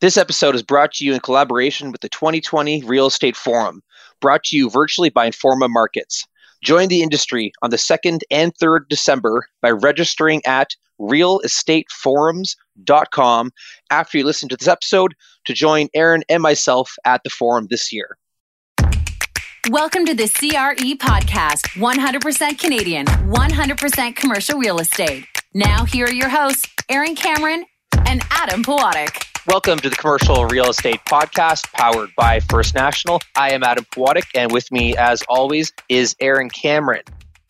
This episode is brought to you in collaboration with the 2020 Real Estate Forum, brought to you virtually by Informa Markets. Join the industry on the 2nd and 3rd December by registering at realestateforums.com after you listen to this episode to join Aaron and myself at the forum this year. Welcome to the CRE podcast 100% Canadian, 100% commercial real estate. Now, here are your hosts, Aaron Cameron and Adam Pawatic. Welcome to the Commercial Real Estate Podcast powered by First National. I am Adam Pawatic, and with me, as always, is Aaron Cameron.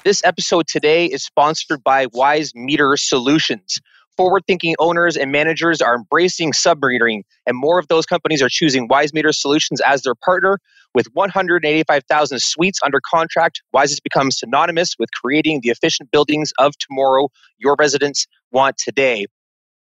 This episode today is sponsored by Wyse Meter Solutions. Forward thinking owners and managers are embracing submetering, and more of those companies are choosing Wyse Meter Solutions as their partner. With 185,000 suites under contract, Wyse has become synonymous with creating the efficient buildings of tomorrow your residents want today.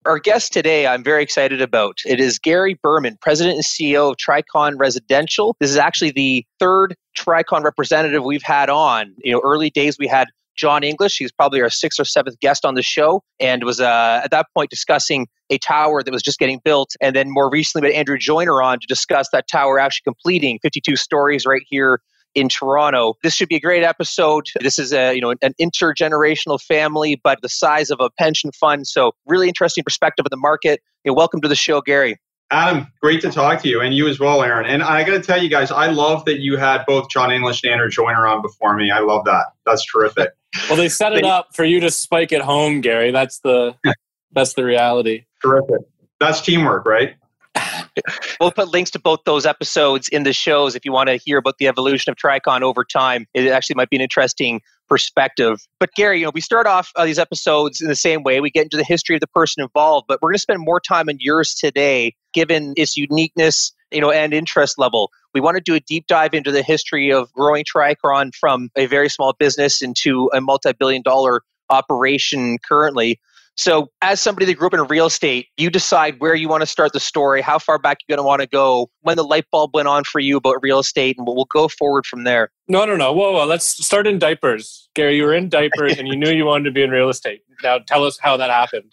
Our guest today, I'm very excited about. It is Gary Berman, President and CEO of Tricon Residential. This is actually the third Tricon representative we've had on. You know, early days we had John English. He's probably our sixth or seventh guest on the show and was uh, at that point discussing a tower that was just getting built. And then more recently, we had Andrew Joyner on to discuss that tower actually completing 52 stories right here in Toronto. This should be a great episode. This is a you know an intergenerational family, but the size of a pension fund. So really interesting perspective of the market. You know, welcome to the show, Gary. Adam, great to talk to you, and you as well, Aaron. And I got to tell you guys, I love that you had both John English and Andrew Joyner on before me. I love that. That's terrific. well, they set it up for you to spike it home, Gary. That's the that's the reality. Terrific. That's teamwork, right? We'll put links to both those episodes in the shows if you want to hear about the evolution of Tricon over time. It actually might be an interesting perspective. But Gary, you know, we start off uh, these episodes in the same way. We get into the history of the person involved, but we're going to spend more time on yours today, given its uniqueness, you know, and interest level. We want to do a deep dive into the history of growing Tricon from a very small business into a multi-billion dollar operation currently. So, as somebody that grew up in real estate, you decide where you want to start the story, how far back you're going to want to go, when the light bulb went on for you about real estate, and we'll go forward from there. No, no, no. Whoa, whoa. Let's start in diapers. Gary, you were in diapers and you knew you wanted to be in real estate. Now, tell us how that happened.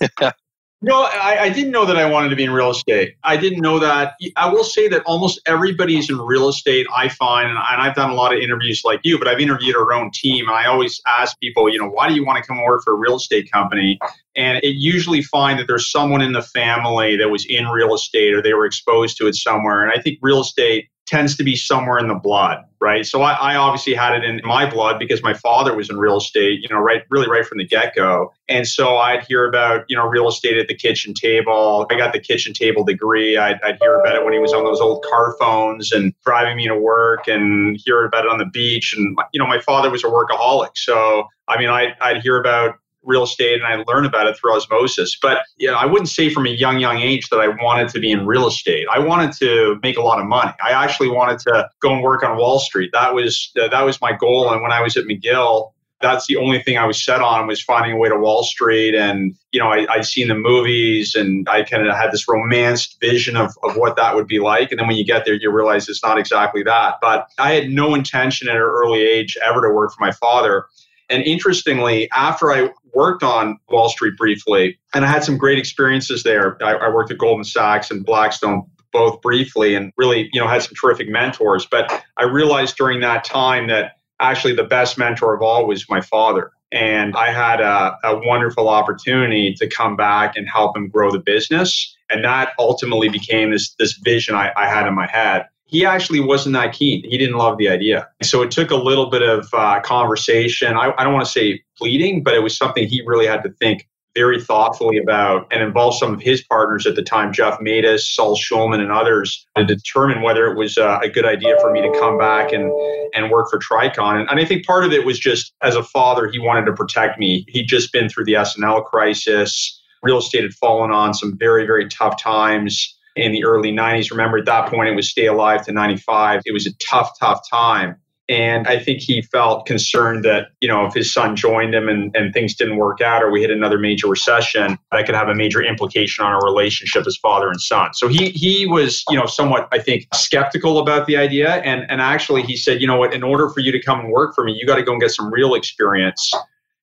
No, I, I, didn't know that I wanted to be in real estate. I didn't know that. I will say that almost everybody's in real estate, I find, and, and I've done a lot of interviews like you, but I've interviewed our own team. And I always ask people, you know, why do you want to come work for a real estate company? And it usually find that there's someone in the family that was in real estate or they were exposed to it somewhere. And I think real estate tends to be somewhere in the blood, right? So I, I, obviously had it in my blood because my father was in real estate, you know, right, really right from the get go. And so I'd hear about, you know, real estate at the kitchen table. I got the kitchen table degree. I'd, I'd hear about it when he was on those old car phones and driving me to work and hear about it on the beach. And, you know, my father was a workaholic. So, I mean, I, I'd hear about real estate and I learned about it through osmosis. But you know, I wouldn't say from a young, young age that I wanted to be in real estate. I wanted to make a lot of money. I actually wanted to go and work on Wall Street. That was that was my goal. And when I was at McGill, that's the only thing I was set on was finding a way to Wall Street. And, you know, I, I'd seen the movies and I kind of had this romanced vision of, of what that would be like. And then when you get there, you realize it's not exactly that. But I had no intention at an early age ever to work for my father. And interestingly, after I worked on Wall Street briefly, and I had some great experiences there. I, I worked at Goldman Sachs and Blackstone both briefly and really, you know, had some terrific mentors. But I realized during that time that actually the best mentor of all was my father. And I had a, a, wonderful opportunity to come back and help him grow the business. And that ultimately became this, this vision I, I had in my head he actually wasn't that keen. He didn't love the idea. So it took a little bit of uh, conversation. I, I don't want to say pleading, but it was something he really had to think very thoughtfully about and involve some of his partners at the time, Jeff Matus, Saul Schulman, and others, to determine whether it was uh, a good idea for me to come back and, and work for Tricon. And, and I think part of it was just as a father, he wanted to protect me. He'd just been through the S&L crisis. Real estate had fallen on some very, very tough times in the early 90s. Remember, at that point, it was Stay Alive to 95. It was a tough, tough time. And I think he felt concerned that, you know, if his son joined him and, and things didn't work out or we hit another major recession, that could have a major implication on our relationship as father and son. So he he was, you know, somewhat, I think, skeptical about the idea. And and actually he said, you know what, in order for you to come and work for me, you got to go and get some real experience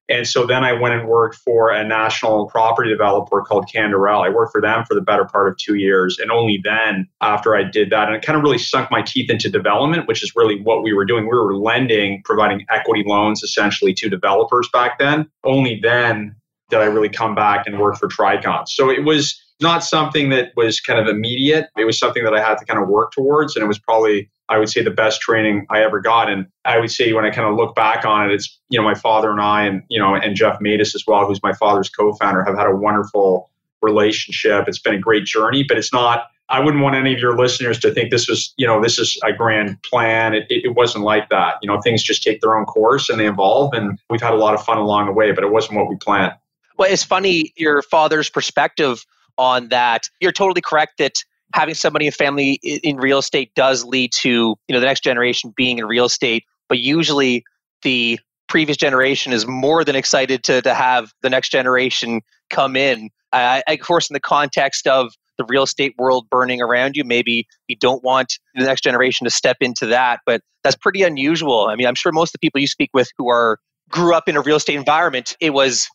And so then I went and worked for a national property developer called Canderel. I worked for them for the better part of two years. And only then, after I did that, and it kind of really sunk my teeth into development, which is really what we were doing. We were lending, providing equity loans essentially to developers back then. Only then did I really come back and work for Tricon. So it was not something that was kind of immediate. It was something that I had to kind of work towards. And it was probably I would say the best training I ever got. And I would say when I kind of look back on it, it's, you know, my father and I and, you know, and Jeff Matus as well, who's my father's co-founder, have had a wonderful relationship. It's been a great journey, but it's not, I wouldn't want any of your listeners to think this was, you know, this is a grand plan. It, it, it wasn't like that. You know, things just take their own course and they evolve. And we've had a lot of fun along the way, but it wasn't what we planned. Well, it's funny, your father's perspective on that. You're totally correct that having somebody in family in real estate does lead to you know the next generation being in real estate but usually the previous generation is more than excited to, to have the next generation come in. Of course in the context of the real estate world burning around you maybe you don't want the next generation to step into that but that's pretty unusual. I mean i'm sure most of the people you speak with who are grew up in a real estate environment it was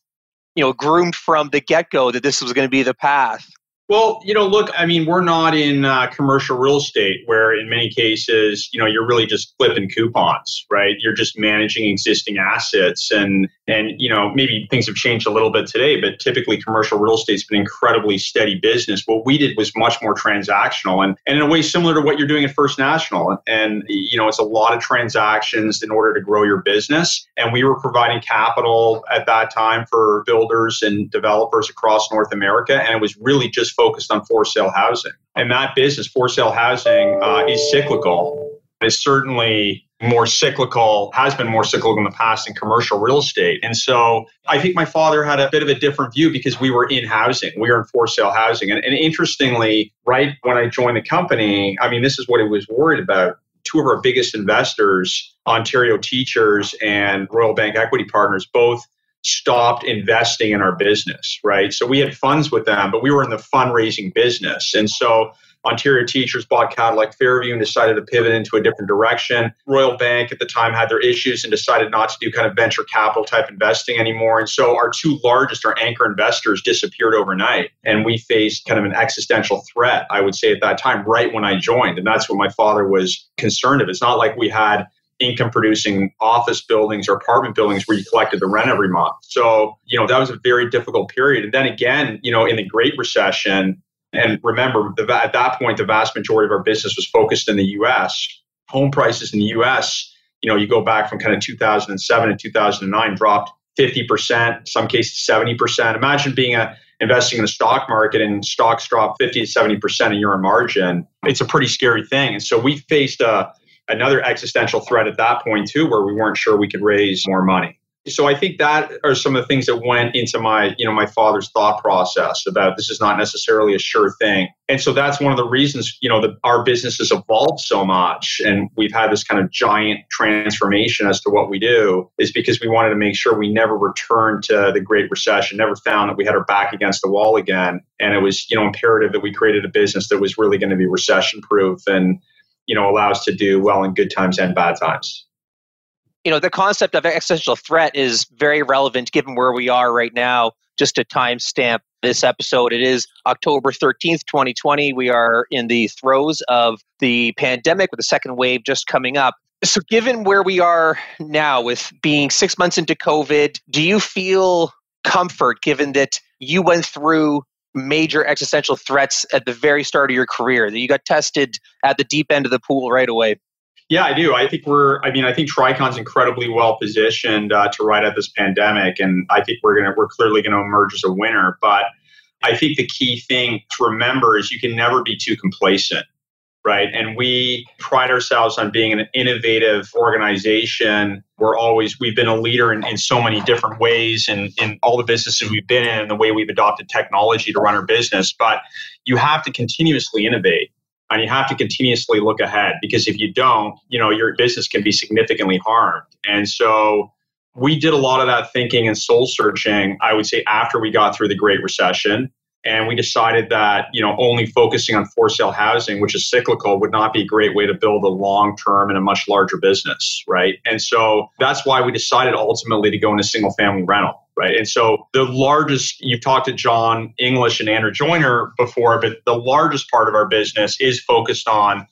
you know groomed from the get-go that this was going to be the path well, you know, look, I mean, we're not in uh, commercial real estate where, in many cases, you know, you're really just flipping coupons, right? You're just managing existing assets, and and you know, maybe things have changed a little bit today, but typically, commercial real estate's been incredibly steady business. What we did was much more transactional, and and in a way similar to what you're doing at First National, and, and you know, it's a lot of transactions in order to grow your business, and we were providing capital at that time for builders and developers across North America, and it was really just focused on for sale housing. And that business, for sale housing, uh, is cyclical. It's certainly more cyclical, has been more cyclical in the past in commercial real estate. And so I think my father had a bit of a different view because we were in housing, we were in for sale housing. And, and interestingly, right when I joined the company, I mean, this is what he was worried about. Two of our biggest investors, Ontario Teachers and Royal Bank Equity Partners, both stopped investing in our business, right? So we had funds with them, but we were in the fundraising business. And so Ontario Teachers bought Cadillac Fairview and decided to pivot into a different direction. Royal Bank at the time had their issues and decided not to do kind of venture capital type investing anymore. And so our two largest, our anchor investors, disappeared overnight. And we faced kind of an existential threat, I would say, at that time, right when I joined. And that's what my father was concerned of. It's not like we had income producing office buildings or apartment buildings where you collected the rent every month. So, you know, that was a very difficult period. And then again, you know, in the Great Recession, and remember, the, at that point, the vast majority of our business was focused in the US. Home prices in the US, you know, you go back from kind of 2007 and 2009, dropped 50%, some cases 70%. Imagine being a investing in the stock market and stocks drop 50 to 70% a year on margin. It's a pretty scary thing. And so we faced a another existential threat at that point too where we weren't sure we could raise more money. So i think that are some of the things that went into my you know my father's thought process about this is not necessarily a sure thing. And so that's one of the reasons you know that our business has evolved so much and we've had this kind of giant transformation as to what we do is because we wanted to make sure we never returned to the great recession never found that we had our back against the wall again. And it was you know imperative that we created a business that was really going to be recession proof and you know allow us to do well in good times and bad times. You know the concept of existential threat is very relevant given where we are right now. Just to timestamp this episode it is october 13th 2020 we are in the throes of the pandemic with the second wave just coming up. So given where we are now with being six months into covid do you feel comfort given that you went through major existential threats at the very start of your career that you got tested at the deep end of the pool right away yeah, I do. I think we're. I mean, I think Tricon's incredibly well positioned uh, to ride out this pandemic, and I think we're gonna. We're clearly to emerge as a winner. But I think the key thing to remember is you can never be too complacent right? And we pride ourselves on being an innovative organization. We're always, we've been a leader in, in so many different ways and in, in all the businesses we've been in and the way we've adopted technology to run our business. But you have to continuously innovate and you have to continuously look ahead because if you don't, you know, your business can be significantly harmed. And so we did a lot of that thinking and soul searching, I would say, after we got through the Great Recession And we decided that, you know, only focusing on for sale housing, which is cyclical, would not be a great way to build a long term and a much larger business, right? And so that's why we decided ultimately to go into single family rental right? And so the largest, you've talked to John English and Andrew Joyner before, but the largest part of our business is focused on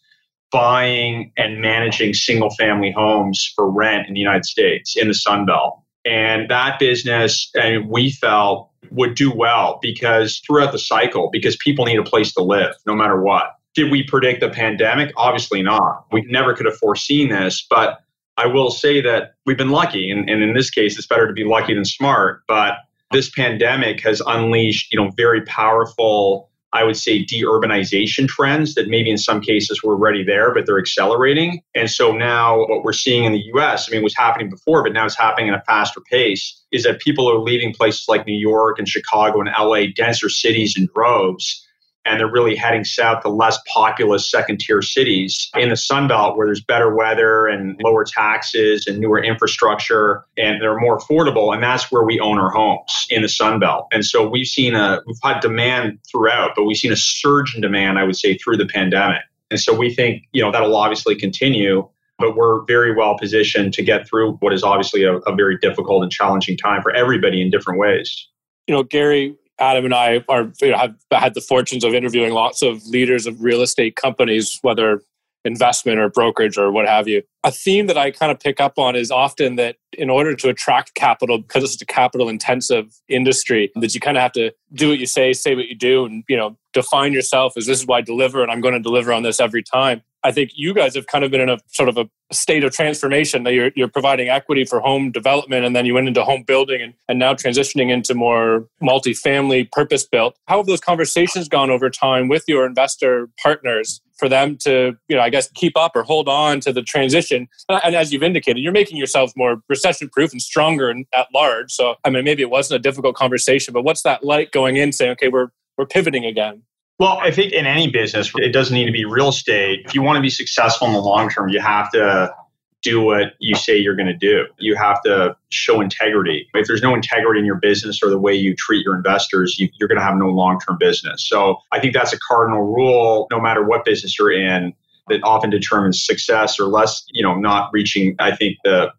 buying and managing single family homes for rent in the United States in the Sun Belt. And that business, and we felt would do well because throughout the cycle, because people need a place to live no matter what. Did we predict the pandemic? Obviously not. We never could have foreseen this, but I will say that we've been lucky. And, and in this case, it's better to be lucky than smart. But this pandemic has unleashed, you know, very powerful I would say, deurbanization trends that maybe in some cases were already there, but they're accelerating. And so now what we're seeing in the US, I mean, was happening before, but now it's happening at a faster pace, is that people are leaving places like New York and Chicago and LA, denser cities in droves and they're really heading south to less populous second tier cities in the Sun Belt where there's better weather and lower taxes and newer infrastructure and they're more affordable. And that's where we own our homes in the Sun Belt. And so we've seen a, we've had demand throughout, but we've seen a surge in demand, I would say, through the pandemic. And so we think, you know, that'll obviously continue, but we're very well positioned to get through what is obviously a, a very difficult and challenging time for everybody in different ways. You know, Gary, Adam and I are you know, have had the fortunes of interviewing lots of leaders of real estate companies, whether investment or brokerage or what have you. A theme that I kind of pick up on is often that in order to attract capital, because it's a capital intensive industry, that you kind of have to do what you say, say what you do, and you know, define yourself as this is why I deliver and I'm going to deliver on this every time. I think you guys have kind of been in a sort of a state of transformation that you're, you're providing equity for home development and then you went into home building and, and now transitioning into more multifamily purpose built. How have those conversations gone over time with your investor partners for them to, you know, I guess keep up or hold on to the transition? And as you've indicated, you're making yourselves more recession proof and stronger and at large. So, I mean, maybe it wasn't a difficult conversation, but what's that like going in saying, okay, we're, we're pivoting again? Well, I think in any business, it doesn't need to be real estate. If you want to be successful in the long term, you have to do what you say you're going to do. You have to show integrity. If there's no integrity in your business or the way you treat your investors, you, are going to have no long term business. So I think that's a cardinal rule, no matter what business you're in, that often determines success or less, you know, not reaching, I think, the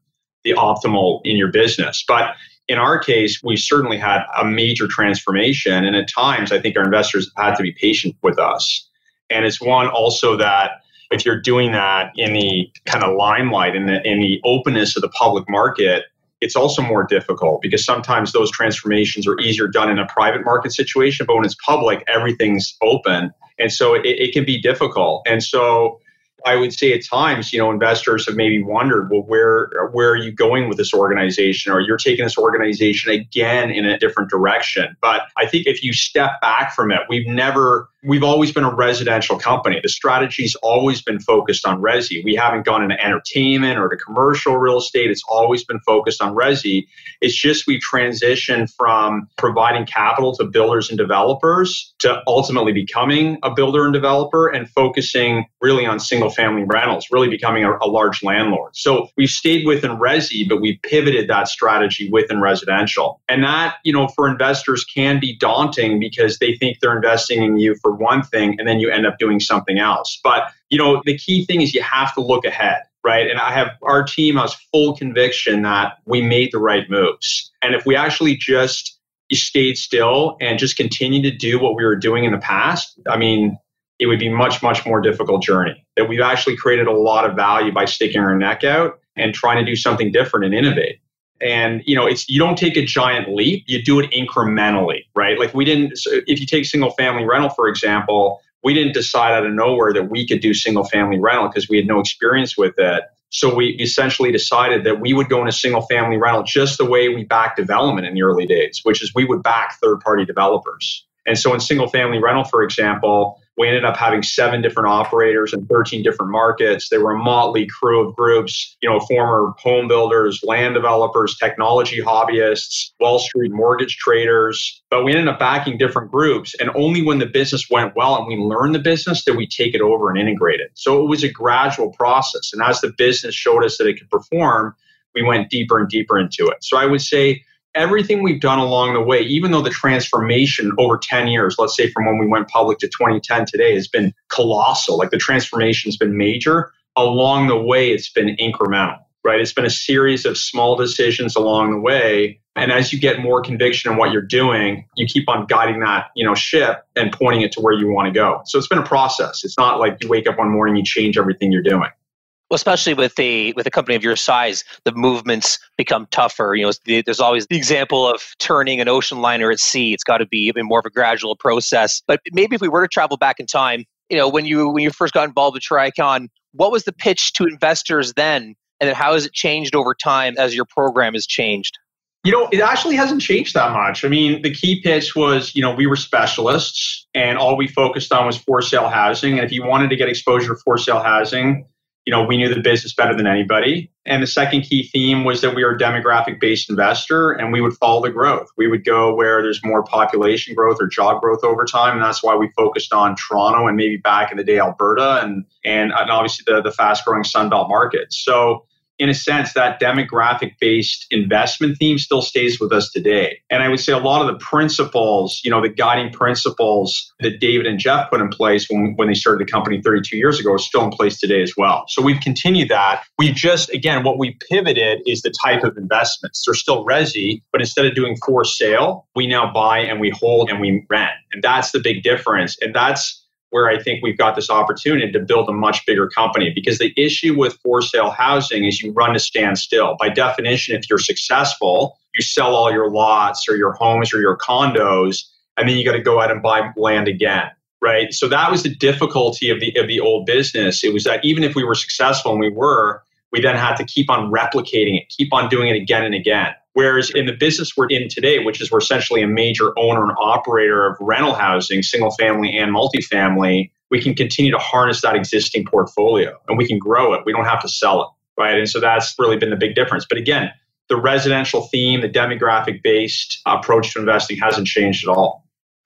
the optimal in your business. But in our case, we certainly had a major transformation. And at times, I think our investors have had to be patient with us. And it's one also that if you're doing that in the kind of limelight, in the, in the openness of the public market, it's also more difficult because sometimes those transformations are easier done in a private market situation, but when it's public, everything's open. And so it, it can be difficult. And so I would say at times, you know, investors have maybe wondered, well, where where are you going with this organization, or you're taking this organization again in a different direction. But I think if you step back from it, we've never we've always been a residential company. The strategy's always been focused on resi. We haven't gone into entertainment or to commercial real estate. It's always been focused on resi. It's just we transitioned from providing capital to builders and developers to ultimately becoming a builder and developer and focusing really on single family rentals, really becoming a, a large landlord. So we've stayed within resi, but we pivoted that strategy within residential. And that, you know, for investors can be daunting because they think they're investing in you for one thing and then you end up doing something else. But, you know, the key thing is you have to look ahead, right? And I have our team has full conviction that we made the right moves. And if we actually just stayed still and just continue to do what we were doing in the past, I mean, it would be much, much more difficult journey. That we've actually created a lot of value by sticking our neck out and trying to do something different and innovate and you know it's you don't take a giant leap you do it incrementally right? Like we didn't if you take single family rental for example we didn't decide out of nowhere that we could do single family rental because we had no experience with it. So we essentially decided that we would go into single family rental just the way we back development in the early days which is we would back third party developers. And so in single family rental for example we ended up having seven different operators in 13 different markets. They were a motley crew of groups, you know, former home builders, land developers, technology hobbyists, Wall Street mortgage traders. But we ended up backing different groups. And only when the business went well and we learned the business did we take it over and integrate it. So it was a gradual process. And as the business showed us that it could perform, we went deeper and deeper into it. So I would say everything we've done along the way, even though the transformation over 10 years, let's say from when we went public to 2010 today, has been colossal, like the transformation has been major, along the way, it's been incremental, right? It's been a series of small decisions along the way. And as you get more conviction in what you're doing, you keep on guiding that, you know, ship and pointing it to where you want to go. So it's been a process. It's not like you wake up one morning, you change everything you're doing. Well, especially with a with a company of your size, the movements become tougher. You know, there's always the example of turning an ocean liner at sea. It's got to be more of a gradual process. But maybe if we were to travel back in time, you know, when you when you first got involved with Tricon, what was the pitch to investors then, and then how has it changed over time as your program has changed? You know, it actually hasn't changed that much. I mean, the key pitch was, you know, we were specialists and all we focused on was for sale housing. And if you wanted to get exposure to for sale housing, you know, we knew the business better than anybody. And the second key theme was that we are a demographic based investor and we would follow the growth. We would go where there's more population growth or job growth over time. And that's why we focused on Toronto and maybe back in the day Alberta and and, and obviously the, the fast growing Sunbelt markets. So in a sense, that demographic based investment theme still stays with us today. And I would say a lot of the principles, you know, the guiding principles that David and Jeff put in place when, when they started the company 32 years ago are still in place today as well. So we've continued that. We just, again, what we pivoted is the type of investments. They're still resi, but instead of doing for sale, we now buy and we hold and we rent. And that's the big difference. And that's where I think we've got this opportunity to build a much bigger company. Because the issue with for sale housing is you run to stand still. By definition, if you're successful, you sell all your lots or your homes or your condos, and then you got to go out and buy land again. Right. So that was the difficulty of the of the old business. It was that even if we were successful and we were, we then had to keep on replicating it, keep on doing it again and again. Whereas in the business we're in today, which is we're essentially a major owner and operator of rental housing, single family and multifamily, we can continue to harness that existing portfolio and we can grow it. We don't have to sell it. Right. And so that's really been the big difference. But again, the residential theme, the demographic based approach to investing hasn't changed at all.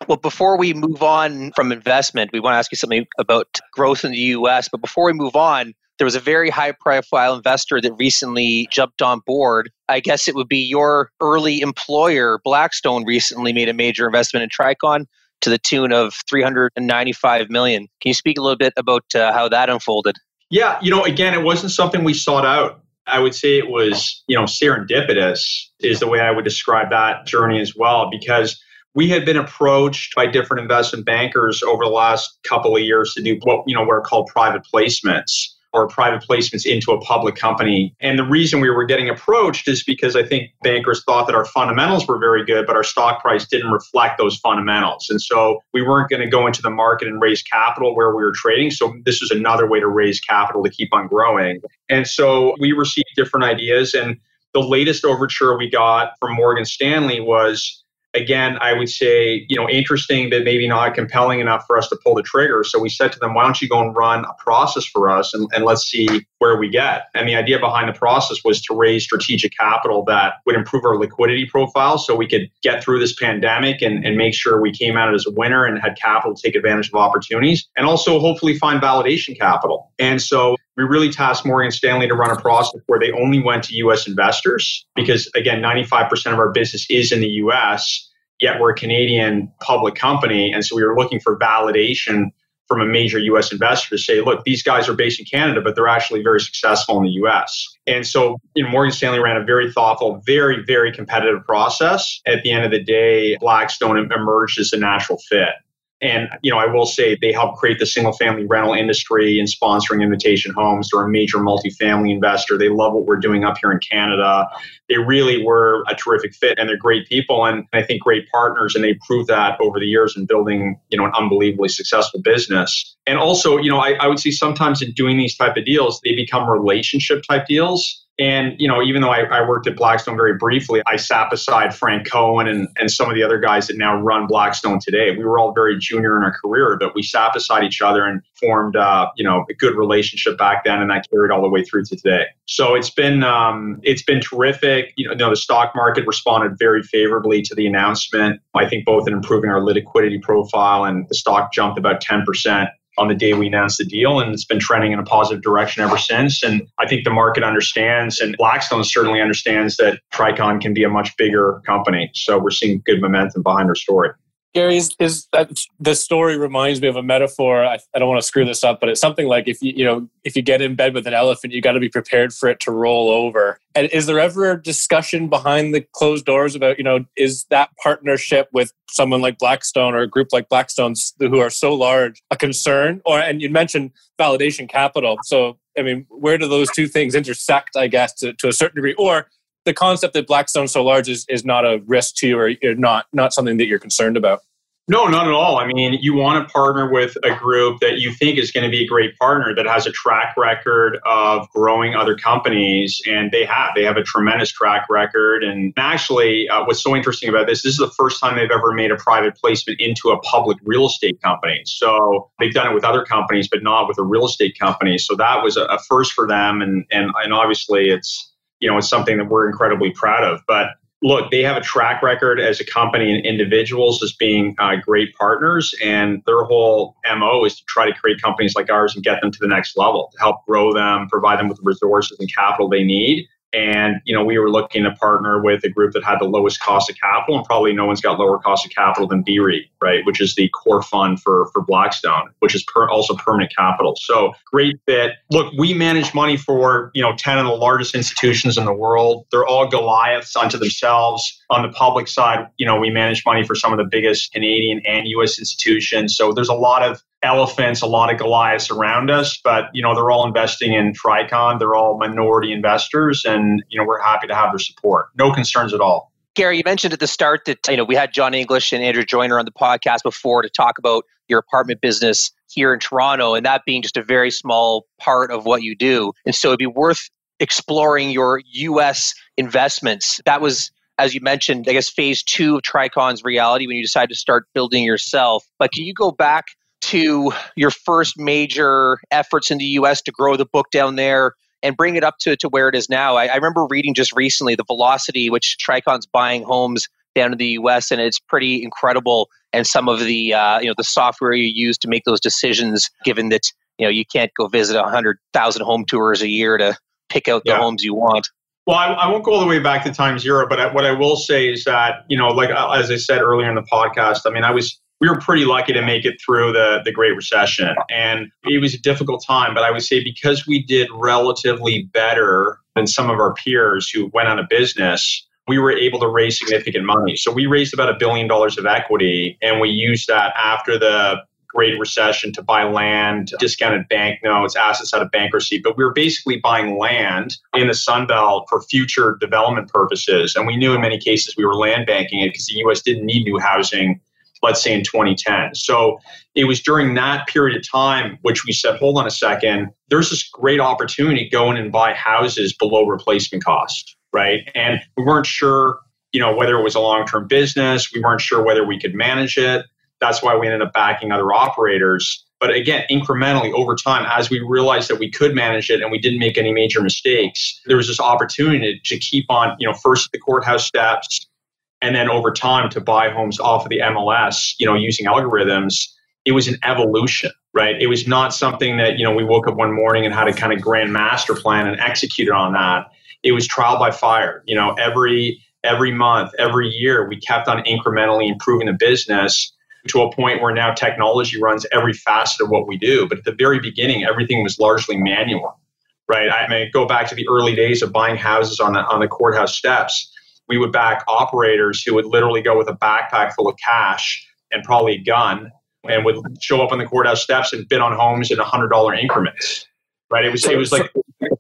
Well, before we move on from investment, we want to ask you something about growth in the US. But before we move on, there was a very high profile investor that recently jumped on board. I guess it would be your early employer, Blackstone, recently made a major investment in Tricon to the tune of 395 million. Can you speak a little bit about uh, how that unfolded? Yeah, you know, again, it wasn't something we sought out. I would say it was, you know, serendipitous is the way I would describe that journey as well because we had been approached by different investment bankers over the last couple of years to do what, you know, we're called private placements or private placements into a public company. And the reason we were getting approached is because I think bankers thought that our fundamentals were very good, but our stock price didn't reflect those fundamentals. And so we weren't going to go into the market and raise capital where we were trading. So this was another way to raise capital to keep on growing. And so we received different ideas. And the latest overture we got from Morgan Stanley was again, I would say, you know, interesting, but maybe not compelling enough for us to pull the trigger. So we said to them, why don't you go and run a process for us and, and let's see where we get. And the idea behind the process was to raise strategic capital that would improve our liquidity profile so we could get through this pandemic and, and make sure we came out as a winner and had capital to take advantage of opportunities and also hopefully find validation capital. And so we really tasked Morgan Stanley to run a process where they only went to US investors because, again, 95% of our business is in the US, yet we're a Canadian public company. And so we were looking for validation from a major US investor to say, look, these guys are based in Canada, but they're actually very successful in the US. And so you know, Morgan Stanley ran a very thoughtful, very, very competitive process. At the end of the day, Blackstone emerged as a natural fit. And you know, I will say they helped create the single family rental industry and sponsoring Invitation Homes. They're a major multifamily investor. They love what we're doing up here in Canada. They really were a terrific fit and they're great people and I think great partners. And they proved that over the years in building, you know, an unbelievably successful business. And also, you know, I, I would say sometimes in doing these type of deals, they become relationship type deals and, you know, even though I, I, worked at Blackstone very briefly, I sat beside Frank Cohen and, and some of the other guys that now run Blackstone today. We were all very junior in our career, but we sat beside each other and formed, uh, you know, a good relationship back then. And that carried all the way through to today. So it's been, um, it's been terrific. You know, the stock market responded very favorably to the announcement. I think both in improving our liquidity profile and the stock jumped about 10% on the day we announced the deal, and it's been trending in a positive direction ever since. And I think the market understands, and Blackstone certainly understands that Tricon can be a much bigger company. So we're seeing good momentum behind our story. Gary, is, is that the story reminds me of a metaphor. I, I, don't want to screw this up, but it's something like if you you know if you get in bed with an elephant, you got to be prepared for it to roll over. And is there ever a discussion behind the closed doors about you know is that partnership with someone like Blackstone or a group like Blackstone who are so large a concern? Or and you mentioned validation capital, so I mean, where do those two things intersect? I guess to, to a certain degree, or the concept that Blackstone's so large is, is not a risk to you or not not something that you're concerned about? No, not at all. I mean, you want to partner with a group that you think is going to be a great partner that has a track record of growing other companies, and they have. They have a tremendous track record. And actually, uh, what's so interesting about this, this is the first time they've ever made a private placement into a public real estate company. So they've done it with other companies, but not with a real estate company. So that was a, a first for them, and and and obviously, it's you know, it's something that we're incredibly proud of. But look, they have a track record as a company and individuals as being uh, great partners, and their whole MO is to try to create companies like ours and get them to the next level, to help grow them, provide them with the resources and capital they need, and you know, we were looking to partner with a group that had the lowest cost of capital, and probably no one's got lower cost of capital than BREIT, right? Which is the core fund for for Blackstone, which is per, also permanent capital. So great fit. Look, we manage money for you know ten of the largest institutions in the world. They're all Goliaths unto themselves. On the public side, you know, we manage money for some of the biggest Canadian and U.S. institutions. So there's a lot of elephants, a lot of Goliaths around us, but you know they're all investing in Tricon. They're all minority investors, and you know we're happy to have their support. No concerns at all. Gary, you mentioned at the start that you know we had John English and Andrew Joyner on the podcast before to talk about your apartment business here in Toronto, and that being just a very small part of what you do. And so it'd be worth exploring your U.S. investments. That was as you mentioned, I guess phase two of Tricon's reality when you decided to start building yourself. But can you go back to your first major efforts in the US to grow the book down there and bring it up to, to where it is now. I, I remember reading just recently the velocity which Tricon's buying homes down in the US, and it's pretty incredible. And some of the uh, you know the software you use to make those decisions, given that you know you can't go visit hundred thousand home tours a year to pick out the yeah. homes you want. Well, I, I, won't go all the way back to time zero, but I, what I will say is that you know, like uh, as I said earlier in the podcast, I mean, I was we were pretty lucky to make it through the, the Great Recession. And it was a difficult time, but I would say because we did relatively better than some of our peers who went on a business, we were able to raise significant money. So we raised about a billion dollars of equity, and we used that after the Great Recession to buy land, discounted banknotes, assets out of bankruptcy. But we were basically buying land in the Sun Belt for future development purposes. And we knew in many cases we were land banking it because the US didn't need new housing let's say in 2010. So it was during that period of time which we said, hold on a second, there's this great opportunity go in and buy houses below replacement cost, right? And we weren't sure, you know, whether it was a long-term business, we weren't sure whether we could manage it. That's why we ended up backing other operators. But again, incrementally over time, as we realized that we could manage it and we didn't make any major mistakes, there was this opportunity to keep on, you know, first the courthouse steps, and then over time to buy homes off of the MLS, you know, using algorithms, it was an evolution, right? It was not something that, you know, we woke up one morning and had a kind of grand master plan and executed on that. It was trial by fire. You know, every every month, every year, we kept on incrementally improving the business to a point where now technology runs every facet of what we do. But at the very beginning, everything was largely manual, right? I mean, go back to the early days of buying houses on the on the courthouse steps we would back operators who would literally go with a backpack full of cash and probably a gun and would show up on the courthouse steps and bid on homes in hundred dollar increments. Right? It was it was like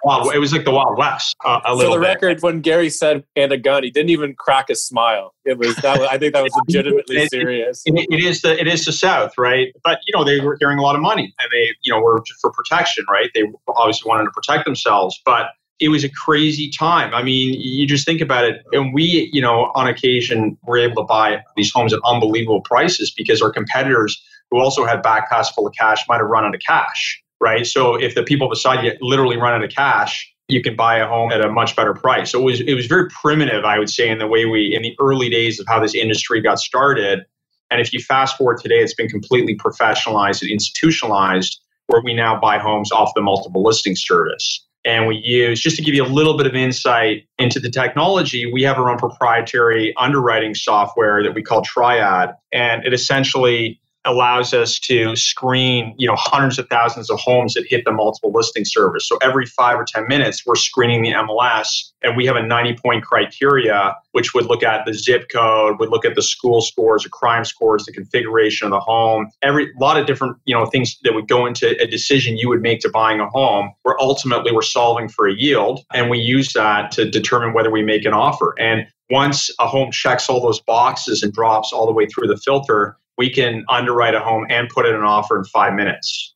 wow, it was like the Wild West. Uh, a For the bit. record, when Gary said "and a gun," he didn't even crack a smile. It was that. Was, I think that was legitimately it, serious. It, it is the it is the South, right? But you know they were carrying a lot of money, and they you know were for protection, right? They obviously wanted to protect themselves, but it was a crazy time. I mean, you just think about it. And we, you know, on occasion were able to buy these homes at unbelievable prices because our competitors who also had backpacks full of cash might have run out of cash, right? So if the people beside you literally run out of cash, you can buy a home at a much better price. So it was it was very primitive, I would say, in the way we in the early days of how this industry got started. And if you fast forward today, it's been completely professionalized and institutionalized where we now buy homes off the multiple listing service. And we use, just to give you a little bit of insight into the technology, we have our own proprietary underwriting software that we call Triad. And it essentially allows us to screen you know hundreds of thousands of homes that hit the multiple listing service so every five or ten minutes we're screening the mls and we have a 90 point criteria which would look at the zip code would look at the school scores the crime scores the configuration of the home. Every lot of different you know things that would go into a decision you would make to buying a home where ultimately we're solving for a yield and we use that to determine whether we make an offer. And once a home checks all those boxes and drops all the way through the filter, we can underwrite a home and put in an offer in five minutes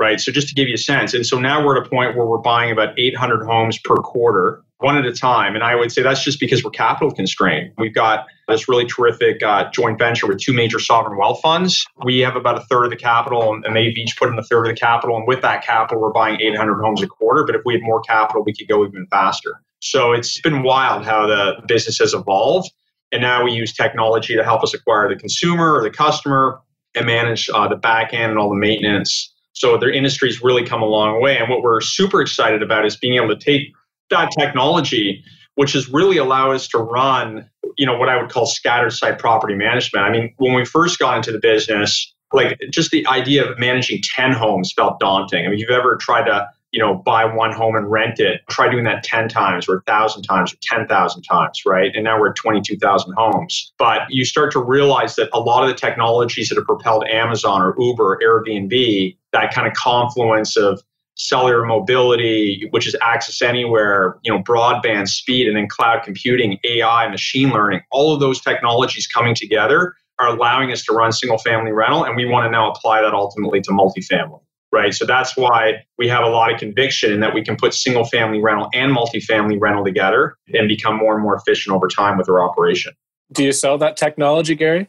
right? So just to give you a sense. And so now we're at a point where we're buying about 800 homes per quarter one at a time. And i would say that's just because we're capital constrained. We've got this really terrific uh, joint venture with two major sovereign wealth funds. We have about a third of the capital and they've each put in a third of the capital. And with that capital we're buying 800 homes a quarter. But if we had more capital we could go even faster. So it's been wild how the business has evolved and now we use technology to help us acquire the consumer or the customer and manage uh, the back end and all the maintenance. So their industry's really come a long way. And what we're super excited about is being able to take that technology, which has really allowed us to run, you know, what I would call scattered site property management. I mean, when we first got into the business, like just the idea of managing 10 homes felt daunting. I mean, if you've ever tried to you know, buy one home and rent it. Try doing that 10 times or 1,000 times or 10,000 times, right? And now we're at 22,000 homes. But you start to realize that a lot of the technologies that have propelled Amazon or Uber, Airbnb, that kind of confluence of cellular mobility, which is access anywhere, you know, broadband speed, and then cloud computing, AI, machine learning, all of those technologies coming together are allowing us to run single family rental. And we want to now apply that ultimately to multifamily right? So that's why we have a lot of conviction in that we can put single family rental and multifamily rental together and become more and more efficient over time with our operation. Do you sell that technology, Gary?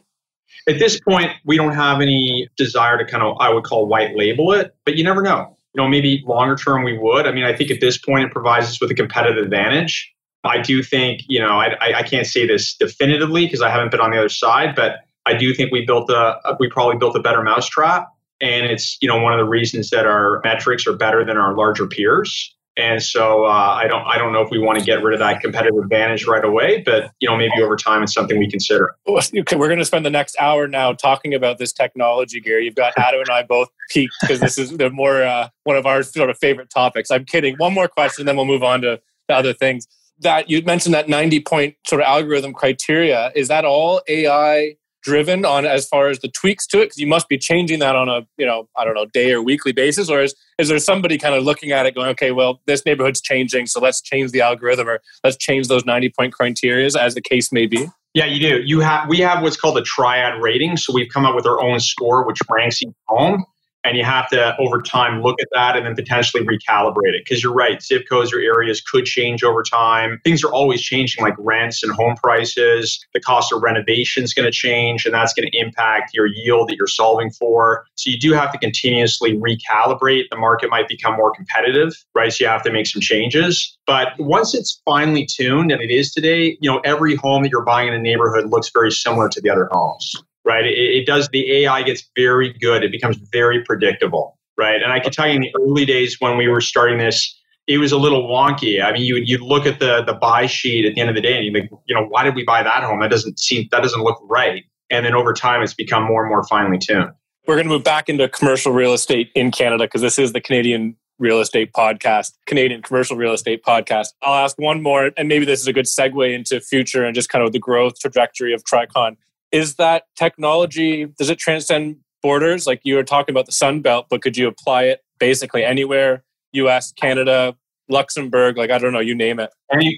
At this point, we don't have any desire to kind of, I would call white label it, but you never know. You know, maybe longer term we would. I mean, I think at this point it provides us with a competitive advantage. I do think, you know, I, I can't say this definitively because I haven't been on the other side, but I do think we built a, we probably built a better mousetrap and it's you know one of the reasons that our metrics are better than our larger peers and so uh, I don't I don't know if we want to get rid of that competitive advantage right away, but you know maybe over time it's something we consider. Okay, we're going to spend the next hour now talking about this technology, Gary. You've got Adam and I both piqued because this is the more uh, one of our sort of favorite topics. I'm kidding. One more question, then we'll move on to, the other things. That you mentioned that 90 point sort of algorithm criteria. Is that all AI driven on as far as the tweaks to it? Because you must be changing that on a you know I don't know day or weekly basis, or is is there somebody kind of looking at it going, okay, well this neighborhood's changing, so let's change the algorithm or let's change those ninety point criteria as the case may be. Yeah, you do. You have we have what's called a triad rating, so we've come up with our own score which ranks each home and you have to over time look at that and then potentially recalibrate it. Because you're right zip codes or areas could change over time. Things are always changing like rents and home prices. The cost of renovation is going to change and that's going to impact your yield that you're solving for. So you do have to continuously recalibrate. The market might become more competitive right? So you have to make some changes. But once it's finely tuned and it is today you know every home that you're buying in a neighborhood looks very similar to the other homes right? It, it, does, the AI gets very good. It becomes very predictable, right? And I can tell you in the early days when we were starting this, it was a little wonky. I mean, you you look at the the buy sheet at the end of the day, and you think, you know, why did we buy that home? That doesn't seem that doesn't look right. And then over time, it's become more and more finely tuned. We're going to move back into commercial real estate in Canada because this is the Canadian real estate podcast, Canadian commercial real estate podcast. I'll ask one more, and maybe this is a good segue into future and just kind of the growth trajectory of Tricon is that technology does it transcend borders? Like you were talking about the sun belt but could you apply it basically anywhere us canada luxembourg? Like i don't know you name it.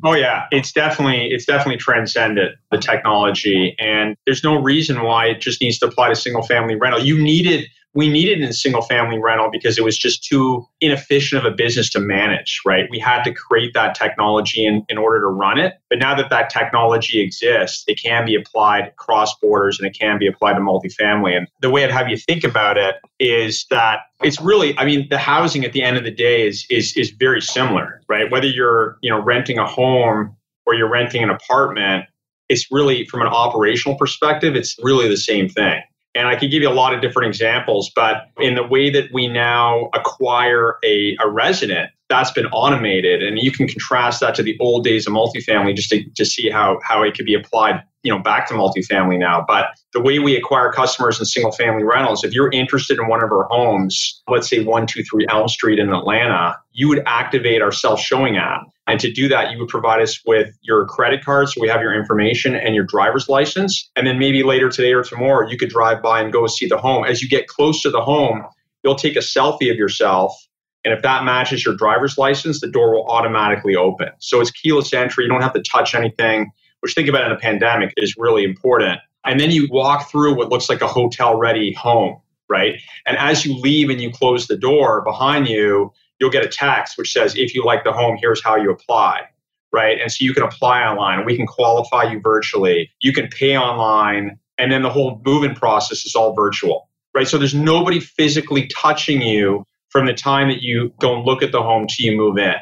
Oh yeah. It's definitely it's definitely transcended the technology. And there's no reason why it just needs to apply to single family rental. You needed we needed in single family rental because it was just too inefficient of a business to manage, right? We had to create that technology in, in order to run it. But now that that technology exists, it can be applied cross borders and it can be applied to multifamily. And the way I'd have you think about it is that it's really, I mean, the housing at the end of the day is, is, is very similar, right? Whether you're, you know, renting a home or you're renting an apartment, it's really from an operational perspective, it's really the same thing And I could give you a lot of different examples, but in the way that we now acquire a, a resident, that's been automated. And you can contrast that to the old days of multifamily just to, to see how, how it could be applied you know back to multifamily now but the way we acquire customers in single family rentals if you're interested in one of our homes let's say 123 elm street in atlanta you would activate our self showing app and to do that, you would provide us with your credit card. So we have your information and your driver's license. And then maybe later today or tomorrow, you could drive by and go see the home. As you get close to the home, you'll take a selfie of yourself. And if that matches your driver's license, the door will automatically open. So it's keyless entry. You don't have to touch anything, which think about in a pandemic is really important. And then you walk through what looks like a hotel ready home, right? And as you leave and you close the door behind you, you'll get a text which says, if you like the home, here's how you apply. Right. And so you can apply online. We can qualify you virtually. You can pay online. And then the whole moving process is all virtual. Right. So there's nobody physically touching you from the time that you go and look at the home to you move in.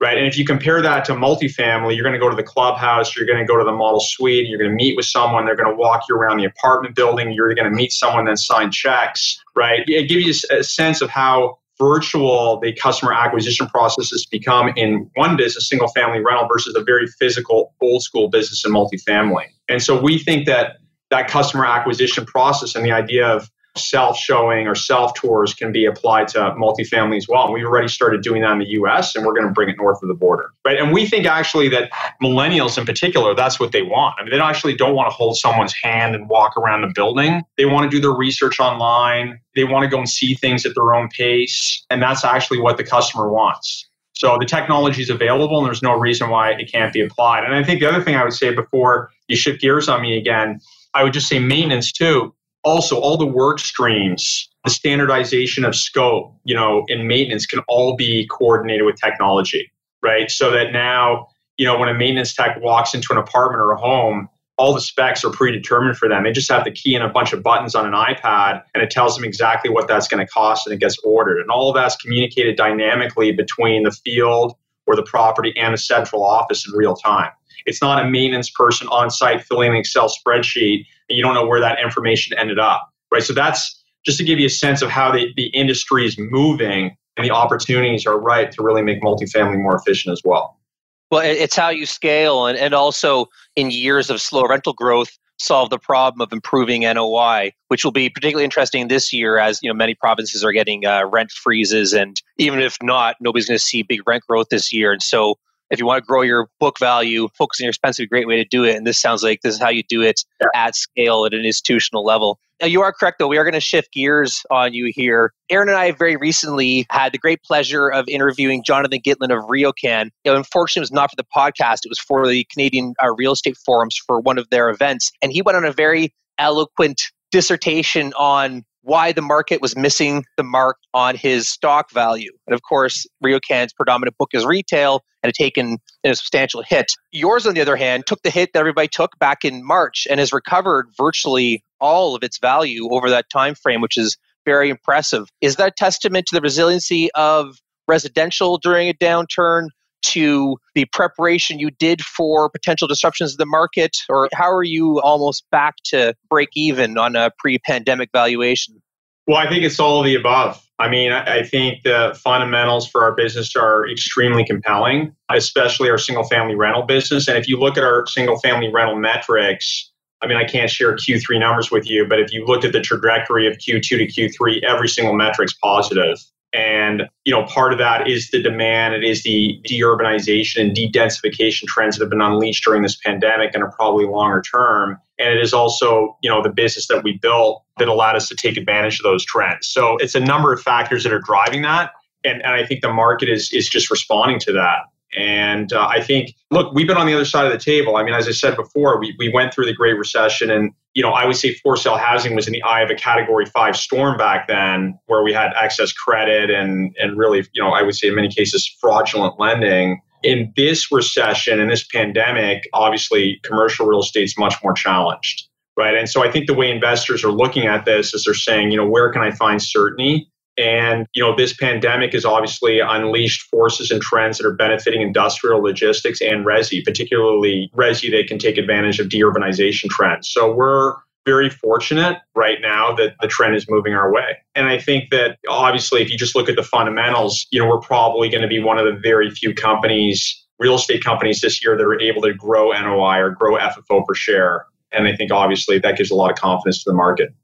Right. And if you compare that to multifamily, you're going to go to the clubhouse, you're going to go to the model suite, you're going to meet with someone, they're going to walk you around the apartment building, you're going to meet someone, then sign checks. Right. It gives you a sense of how virtual the customer acquisition process has become in one business, single family rental, versus a very physical, old school business in multifamily. And so we think that that customer acquisition process and the idea of self showing or self tours can be applied to multifamily as well. And we've already started doing that in the US and we're going to bring it north of the border. Right. And we think actually that millennials in particular, that's what they want. I mean, they actually don't want to hold someone's hand and walk around the building. They want to do their research online. They want to go and see things at their own pace. And that's actually what the customer wants. So the technology is available and there's no reason why it can't be applied. And I think the other thing I would say before you shift gears on me again, I would just say maintenance too also all the work streams the standardization of scope you know and maintenance can all be coordinated with technology right? So that now you know when a maintenance tech walks into an apartment or a home all the specs are predetermined for them. They just have to key in a bunch of buttons on an ipad and it tells them exactly what that's going to cost and it gets ordered. And all of that's communicated dynamically between the field or the property and the central office in real time. It's not a maintenance person on site filling an Excel spreadsheet and you don't know where that information ended up, right? So that's just to give you a sense of how the, the industry is moving and the opportunities are right to really make multifamily more efficient as well. Well, it's how you scale and, and also in years of slow rental growth, solve the problem of improving NOI, which will be particularly interesting this year as you know many provinces are getting uh, rent freezes, and even if not, nobody's going to see big rent growth this year. And so if you want to grow your book value, focusing your expense is a great way to do it. And this sounds like this is how you do it yeah. at scale at an institutional level. Now, you are correct, though. We are going to shift gears on you here. Aaron and I very recently had the great pleasure of interviewing Jonathan Gitlin of RioCan. You know, unfortunately, it was not for the podcast, it was for the Canadian uh, Real Estate Forums for one of their events. And he went on a very eloquent dissertation on why the market was missing the mark on his stock value. And of course, RioCan's predominant book is retail and had taken a substantial hit. Yours, on the other hand, took the hit that everybody took back in March and has recovered virtually all of its value over that time frame, which is very impressive. Is that a testament to the resiliency of residential during a downturn? To the preparation you did for potential disruptions of the market, or how are you almost back to break even on a pre pandemic valuation? Well, I think it's all of the above. I mean, I think the fundamentals for our business are extremely compelling, especially our single family rental business. And if you look at our single family rental metrics, I mean, I can't share Q3 numbers with you, but if you looked at the trajectory of Q2 to Q3, every single metric's positive. And you know, part of that is the demand. It is the deurbanization and de-densification trends that have been unleashed during this pandemic and are probably longer term. And it is also, you know, the business that we built that allowed us to take advantage of those trends. So it's a number of factors that are driving that. And, and I think the market is is just responding to that. And uh, I think, look, we've been on the other side of the table. I mean, as I said before, we, we went through the Great Recession, and you know, I would say for sale housing was in the eye of a Category Five storm back then, where we had excess credit and and really, you know, I would say in many cases fraudulent lending. In this recession, in this pandemic, obviously, commercial real estate is much more challenged, right? And so I think the way investors are looking at this is they're saying, you know, where can I find certainty? And you know, this pandemic has obviously unleashed forces and trends that are benefiting industrial logistics and resi, particularly resi that can take advantage of deurbanization trends. So we're very fortunate right now that the trend is moving our way. And I think that obviously, if you just look at the fundamentals, you know, we're probably going to be one of the very few companies, real estate companies this year that are able to grow NOI or grow FFO per share. And I think obviously that gives a lot of confidence to the market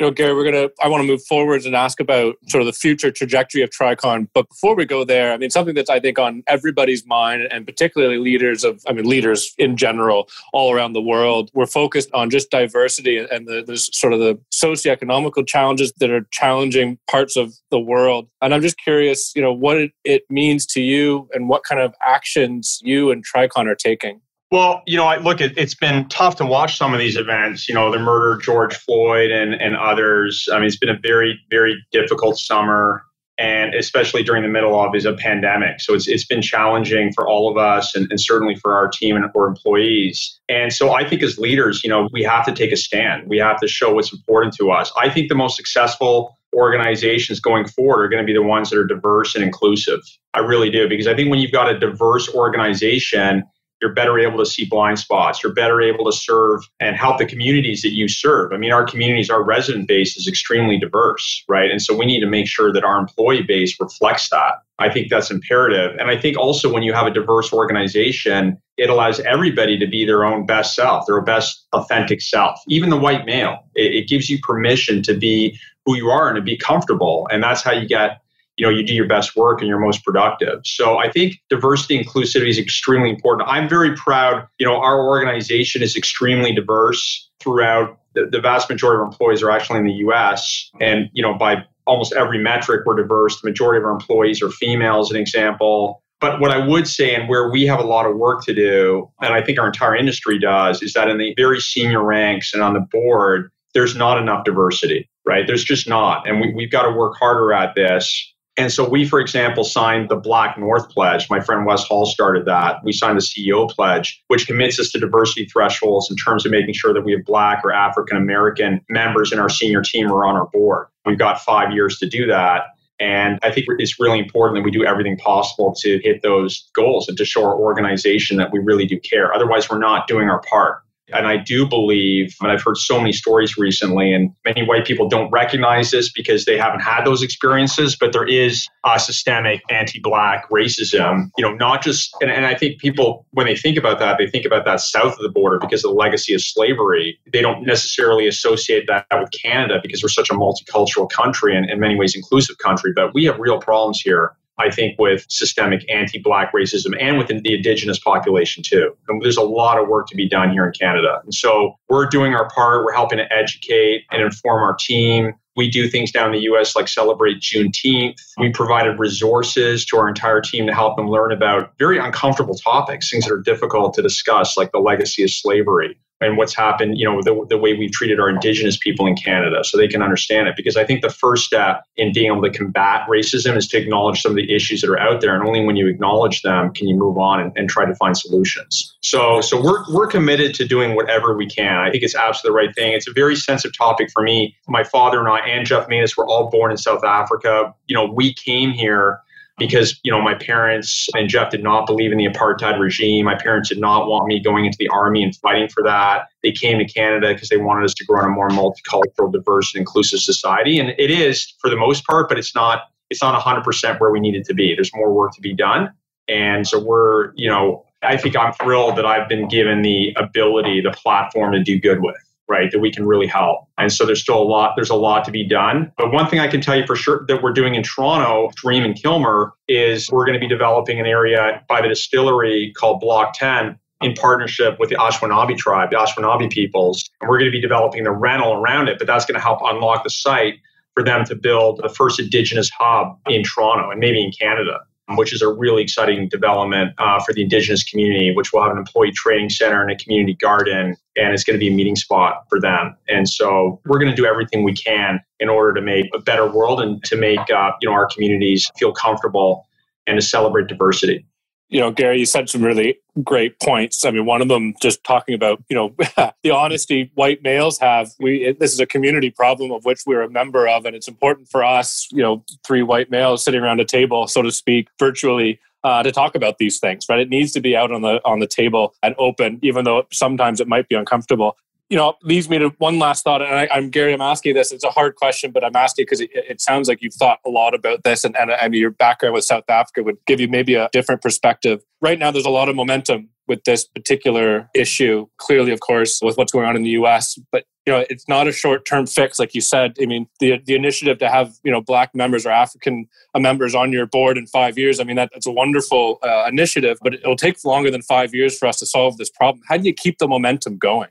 you know, Gary, we're gonna. I want to move forwards and ask about sort of the future trajectory of Tricon. But before we go there, I mean, something that's I think on everybody's mind, and particularly leaders of, I mean, leaders in general, all around the world, we're focused on just diversity and the, the sort of the socioeconomical challenges that are challenging parts of the world. And I'm just curious, you know, what it, it means to you, and what kind of actions you and Tricon are taking. Well, you know, I look, it, it's been tough to watch some of these events. You know, the murder of George Floyd and and others. I mean, it's been a very very difficult summer, and especially during the middle of is a pandemic. So it's it's been challenging for all of us, and, and certainly for our team and our employees. And so I think as leaders, you know, we have to take a stand. We have to show what's important to us. I think the most successful organizations going forward are going to be the ones that are diverse and inclusive. I really do because I think when you've got a diverse organization you're better able to see blind spots. You're better able to serve and help the communities that you serve. I mean, our communities, our resident base is extremely diverse, right? And so we need to make sure that our employee base reflects that. I think that's imperative. And I think also when you have a diverse organization, it allows everybody to be their own best self, their best authentic self, even the white male. It, it gives you permission to be who you are and to be comfortable. And that's how you get you know you do your best work and you're most productive. So i think diversity inclusivity is extremely important. I'm very proud you know our organization is extremely diverse throughout. The, the vast majority of employees are actually in the us and you know by almost every metric we're diverse. The majority of our employees are female as an example. But what I would say, and where we have a lot of work to do, and I think our entire industry does, is that in the very senior ranks and on the board, there's not enough diversity, right? There's just not. And we, we've got to work harder at this and so we, for example, signed the Black North Pledge. My friend Wes Hall started that. We signed the CEO Pledge, which commits us to diversity thresholds in terms of making sure that we have Black or African American members in our senior team or on our board. We've got five years to do that. And I think it's really important that we do everything possible to hit those goals and to show our organization that we really do care. Otherwise, we're not doing our part. And I do believe, and I've heard so many stories recently, and many white people don't recognize this because they haven't had those experiences, but there is a systemic anti Black racism, you know, not just, and, and I think people, when they think about that, they think about that south of the border because of the legacy of slavery. They don't necessarily associate that with Canada because we're such a multicultural country and in many ways inclusive country, but we have real problems here I think, with systemic anti Black racism and within the Indigenous population, too. And there's a lot of work to be done here in Canada. And so we're doing our part. We're helping to educate and inform our team. We do things down in the US like celebrate Juneteenth. We provided resources to our entire team to help them learn about very uncomfortable topics, things that are difficult to discuss, like the legacy of slavery and what's happened, you know, the, the way we've treated our indigenous people in Canada so they can understand it. Because I think the first step in being able to combat racism is to acknowledge some of the issues that are out there. And only when you acknowledge them can you move on and, and try to find solutions. So, so we're, we're committed to doing whatever we can. I think it's absolutely the right thing. It's a very sensitive topic for me. My father and I and Geoff Matus were all born in South Africa. You know, we came here because you know my parents and Geoff did not believe in the apartheid regime. My parents did not want me going into the army and fighting for that. They came to Canada because they wanted us to grow in a more multicultural, diverse, and inclusive society, and it is for the most part, but it's not it's not 100% where we need it to be. There's more work to be done, and so we're you know I think I'm thrilled that I've been given the ability, the platform to do good with right that we can really help. And so there's still a lot there's a lot to be done. But one thing i can tell you for sure that we're doing in toronto dream and kilmer is we're going to be developing an area by the distillery called block 10 in partnership with the Anishinaabe tribe, the Anishinaabe peoples. And we're going to be developing the rental around it, but that's going to help unlock the site for them to build the first Indigenous hub in Toronto and maybe in Canada which is a really exciting development uh, for the Indigenous community, which will have an employee training center and a community garden, and it's going to be a meeting spot for them. And so we're going to do everything we can in order to make a better world and to make uh, you know our communities feel comfortable and to celebrate diversity you know, Gary, you said some really great points. I mean, one of them just talking about, you know, the honesty white males have. We it, this is a community problem of which we're a member of, and it's important for us, you know, three white males sitting around a table, so to speak, virtually. Uh, to talk about these things, right? It needs to be out on the on the table and open, even though sometimes it might be uncomfortable you know, leads me to one last thought. And I, am Gary, I'm asking this. It's a hard question, but I'm asking because it, it, sounds like you've thought a lot about this, and, and, and your background with South Africa would give you maybe a different perspective. Right now, there's a lot of momentum with this particular issue. Clearly, of course, with what's going on in the U.S., but you know, it's not a short-term fix, like you said. I mean, the the initiative to have you know black members or African members on your board in five years. I mean, that, that's a wonderful uh, initiative, but it'll take longer than five years for us to solve this problem. How do you keep the momentum going?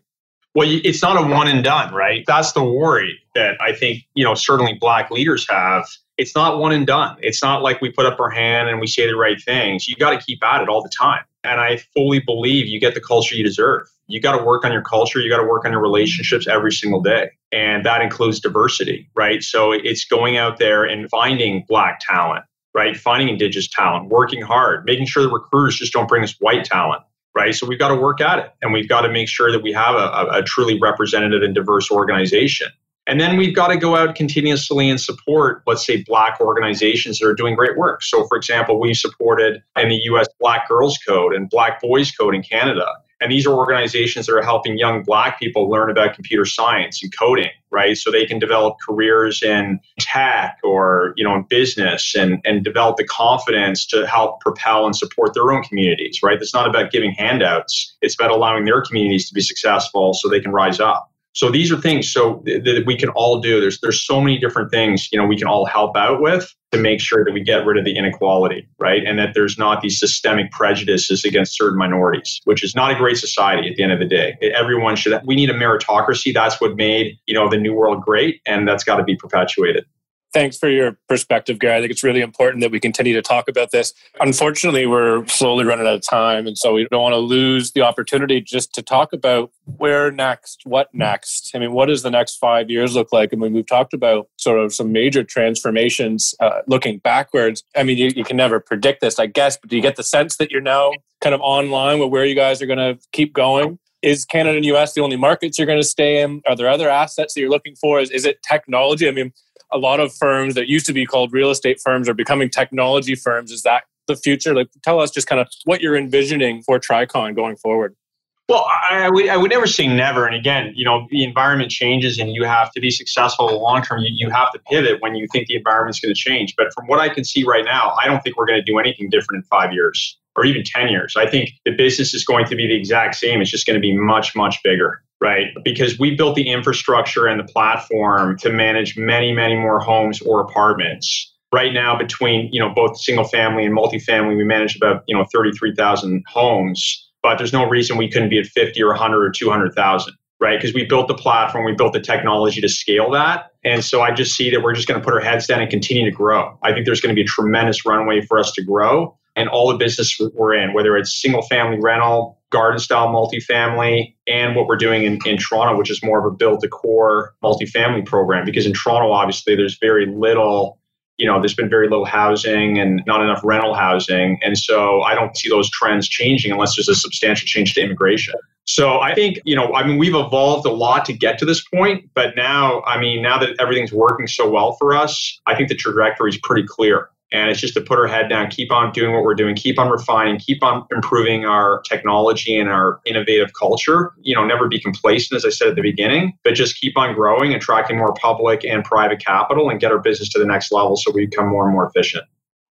Well, it's not a one and done, right? That's the worry that I think, you know, certainly black leaders have. It's not one and done. It's not like we put up our hand and we say the right things. You got to keep at it all the time. And I fully believe you get the culture you deserve. You got to work on your culture. You got to work on your relationships every single day. And that includes diversity, right? So it's going out there and finding black talent, right? Finding indigenous talent, working hard, making sure the recruiters just don't bring us white talent right? So we've got to work at it and we've got to make sure that we have a, a, truly representative and diverse organization. And then we've got to go out continuously and support, let's say, Black organizations that are doing great work. So, for example, we supported in the US Black Girls Code and Black Boys Code in Canada. And these are organizations that are helping young black people learn about computer science and coding, right? So they can develop careers in tech or, you know, in business and, and develop the confidence to help propel and support their own communities, right? It's not about giving handouts. It's about allowing their communities to be successful so they can rise up. So these are things so that we can all do. There's there's so many different things you know we can all help out with to make sure that we get rid of the inequality, right? And that there's not these systemic prejudices against certain minorities, which is not a great society at the end of the day. Everyone should. We need a meritocracy. That's what made you know the new world great, and that's got to be perpetuated thanks for your perspective, Gary. I think it's really important that we continue to talk about this. Unfortunately, we're slowly running out of time. And so we don't want to lose the opportunity just to talk about where next, what next. I mean, what does the next five years look like? I mean, we've talked about sort of some major transformations uh, looking backwards. I mean, you, you can never predict this, I guess, but do you get the sense that you're now kind of online with where you guys are going to keep going? is Canada and US the only markets you're going to stay in? Are there other assets that you're looking for? Is, is it technology? I mean, a lot of firms that used to be called real estate firms are becoming technology firms. Is that the future? Like, tell us just kind of what you're envisioning for Tricon going forward. Well, I, I, would, I would never say never. And again, you know, the environment changes and you have to be successful long term. You, you have to pivot when you think the environment's going to change. But from what I can see right now, I don't think we're going to do anything different in five years or even 10 years. I think the business is going to be the exact same. It's just going to be much, much bigger right? Because we built the infrastructure and the platform to manage many, many more homes or apartments. Right now, between you know both single family and multifamily, we manage about you know 33,000 homes. But there's no reason we couldn't be at 50 or 100 or 200,000 right? Because we built the platform, we built the technology to scale that. And so I just see that we're just going to put our heads down and continue to grow. I think there's going to be a tremendous runway for us to grow and all the business we're in, whether it's single family rental, garden style multifamily, and what we're doing in, in Toronto, which is more of a build to core multifamily program. Because in Toronto, obviously, there's very little, you know, there's been very little housing and not enough rental housing. And so I don't see those trends changing unless there's a substantial change to immigration. So I think, you know, I mean, we've evolved a lot to get to this point, but now, I mean, now that everything's working so well for us, I think the trajectory is pretty clear. And it's just to put our head down, keep on doing what we're doing, keep on refining, keep on improving our technology and our innovative culture. You know, never be complacent, as I said at the beginning, but just keep on growing, attracting more public and private capital, and get our business to the next level so we become more and more efficient.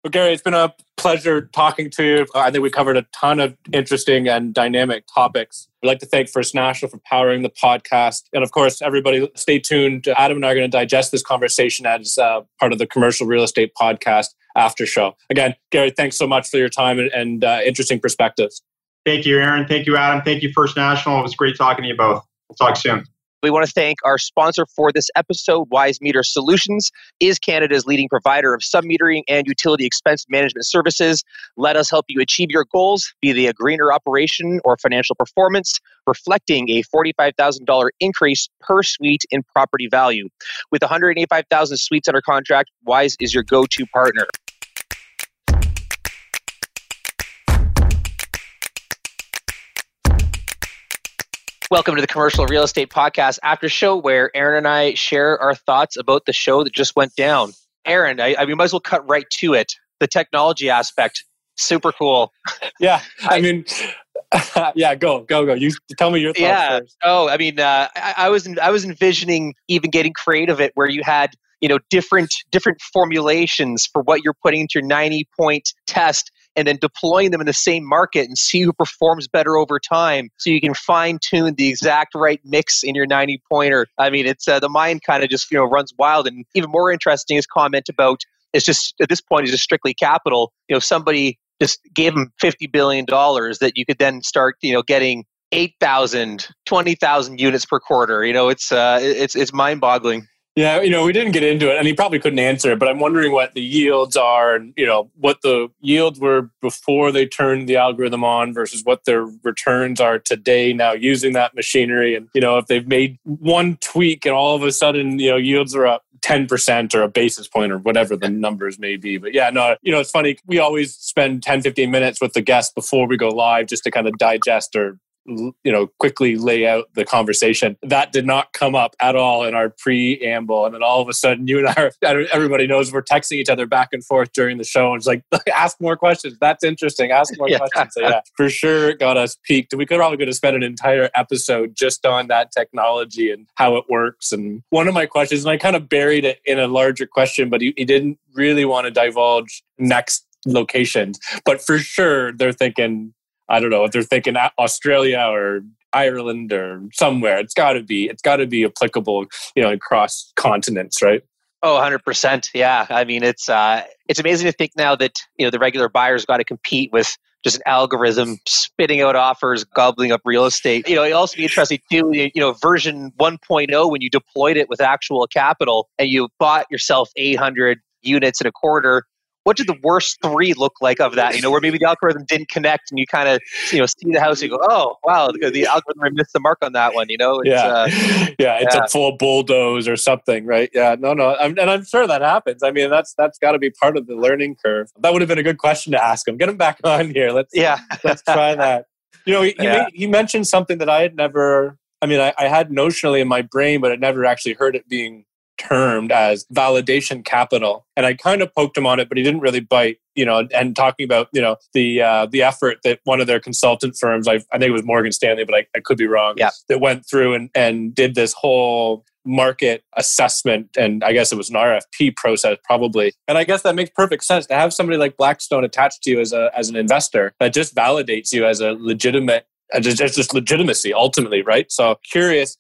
Well, Gary, it's been a pleasure talking to you. I think we covered a ton of interesting and dynamic topics. I'd like to thank First National for powering the podcast. And of course, everybody stay tuned. Adam and I are going to digest this conversation as uh, part of the Commercial Real Estate Podcast after show. Again, Gary, thanks so much for your time and, and uh, interesting perspectives. Thank you, Aaron. Thank you, Adam. Thank you, First National. It was great talking to you both. We'll talk soon. We want to thank our sponsor for this episode, Wyse Meter Solutions, is Canada's leading provider of submetering and utility expense management services. Let us help you achieve your goals, be they a greener operation or financial performance, reflecting a $45,000 increase per suite in property value. With 185,000 suites under contract, Wyse is your go-to partner. Welcome to the Commercial Real Estate Podcast after show, where Aaron and I share our thoughts about the show that just went down. Aaron, I, I we might as well cut right to it. The technology aspect. Super cool. Yeah, I mean, yeah, go, go, go. You tell me your thoughts yeah. first. Oh, I mean, uh, I, I was I was envisioning even getting creative it where you had you know different different formulations for what you're putting into your 90 point test and then deploying them in the same market and see who performs better over time so you can fine tune the exact right mix in your 90 pointer i mean it's uh, the mind kind of just you know runs wild. And even more interesting is comment about it's just at this point is just strictly capital. You know somebody just gave them 50 billion dollars that you could then start you know getting 8,000 20,000 units per quarter. You know it's uh it's it's mind boggling Yeah, you know, we didn't get into it, and he probably couldn't answer it. But I'm wondering what the yields are, and you know, what the yields were before they turned the algorithm on versus what their returns are today. Now using that machinery, and you know, if they've made one tweak, and all of a sudden, you know, yields are up. 10% or a basis point or whatever the numbers may be. But yeah, no, you know, it's funny. We always spend 10, 15 minutes with the guest before we go live just to kind of digest or you know quickly lay out the conversation. That did not come up at all in our preamble. And then all of a sudden you and i are everybody knows we're texting each other back and forth during the show. And it's like ask more questions. That's interesting. Ask more Yeah. questions. So yeah for sure it got us piqued. We could probably could have spent an entire episode just on that technology and how it works. And one of my questions and i kind of buried it in a larger question but he, he didn't really want to divulge next locations. But for sure they're thinking I don't know if they're thinking Australia or Ireland or somewhere. It's got to be. It's got to be applicable, you know, across continents, right? Oh, 100%. Yeah. I mean, it's uh, it's amazing to think now that, you know, the regular buyer's got to compete with just an algorithm spitting out offers, gobbling up real estate. You know, it also be interesting too, you know, version 1.0 when you deployed it with actual capital and you bought yourself 800 units in a quarter. What did the worst three look like of that? You know, where maybe the algorithm didn't connect, and you kind of, you know, see the house, you go, "Oh, wow, the, the algorithm missed the mark on that one." You know, it's, yeah, uh, yeah, it's yeah. a full bulldoze or something, right? Yeah, no, no, I'm, and I'm sure that happens. I mean, that's that's got to be part of the learning curve. That would have been a good question to ask him. Get him back on here. Let's yeah, let's try that. You know, he, he, Yeah. made, he mentioned something that I had never. I mean, I, I had notionally in my brain, but I never actually heard it being termed as validation capital. And I kind of poked him on it, but he didn't really bite. You know, and talking about you know the uh, the effort that one of their consultant firms, I, I think it was Morgan Stanley, but I, I could be wrong. Yeah. that went through and and did this whole market assessment and I guess it was an RFP process probably. And I guess that makes perfect sense to have somebody like Blackstone attached to you as a as an investor that just validates you as a legitimate just just legitimacy ultimately, right? So curious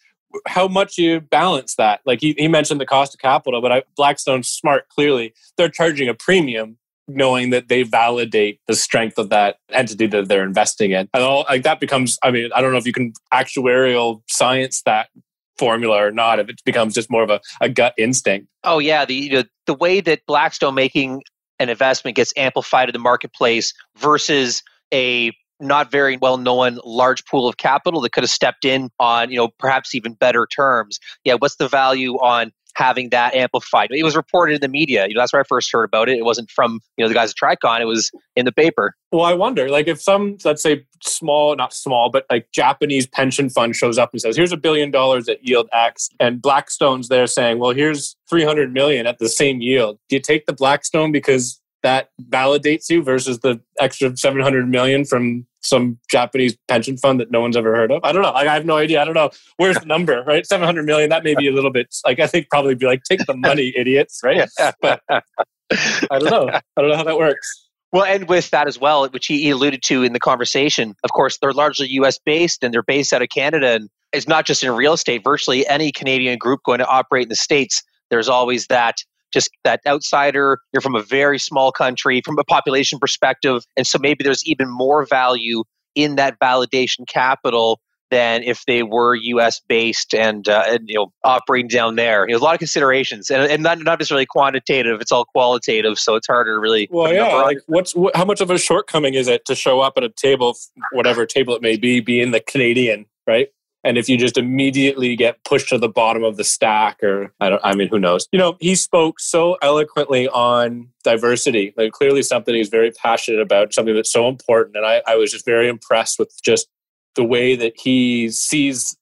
how much you balance that. Like he, he mentioned the cost of capital, but I, Blackstone's smart clearly. They're charging a premium knowing that they validate the strength of that entity that they're investing in. And all like that becomes I mean, I don't know if you can actuarial science that formula or not, if it becomes just more of a, a gut instinct. Oh yeah, the you know, the way that Blackstone making an investment gets amplified in the marketplace versus a not very well known large pool of capital that could have stepped in on you know perhaps even better terms. Yeah, what's the value on having that amplified? It was reported in the media. You know, that's where I first heard about it. It wasn't from you know the guys at Tricon. It was in the paper. Well, I wonder, like, if some, let's say, small, not small, but like Japanese pension fund shows up and says, "Here's a billion dollars at yield X," and Blackstone's there saying, "Well, here's 300 million at the same yield." Do you take the Blackstone because that validates you versus the extra 700 million from some Japanese pension fund that no one's ever heard of? I don't know. Like, I have no idea. I don't know where's the number, right? 700 million. That may be a little bit like I think probably be like, take the money, idiots, right? But I don't know. I don't know how that works. Well, and with that as well, which he he alluded to in the conversation, of course, they're largely US based and they're based out of Canada. And it's not just in real estate, virtually any Canadian group going to operate in the States, there's always that just that outsider. You're from a very small country from a population perspective. And so maybe there's even more value in that validation capital than if they were U.S. based and, uh, and you know operating down there. You know, a lot of considerations, and, and not not necessarily quantitative. It's all qualitative, so it's harder to really. Well, yeah. Like, what's what, how much of a shortcoming is it to show up at a table, whatever table it may be, being the Canadian, right? And if you just immediately get pushed to the bottom of the stack, or I don't, I mean, who knows? You know, he spoke so eloquently on diversity, like clearly something he's very passionate about, something that's so important. And I, I was just very impressed with just the way that he sees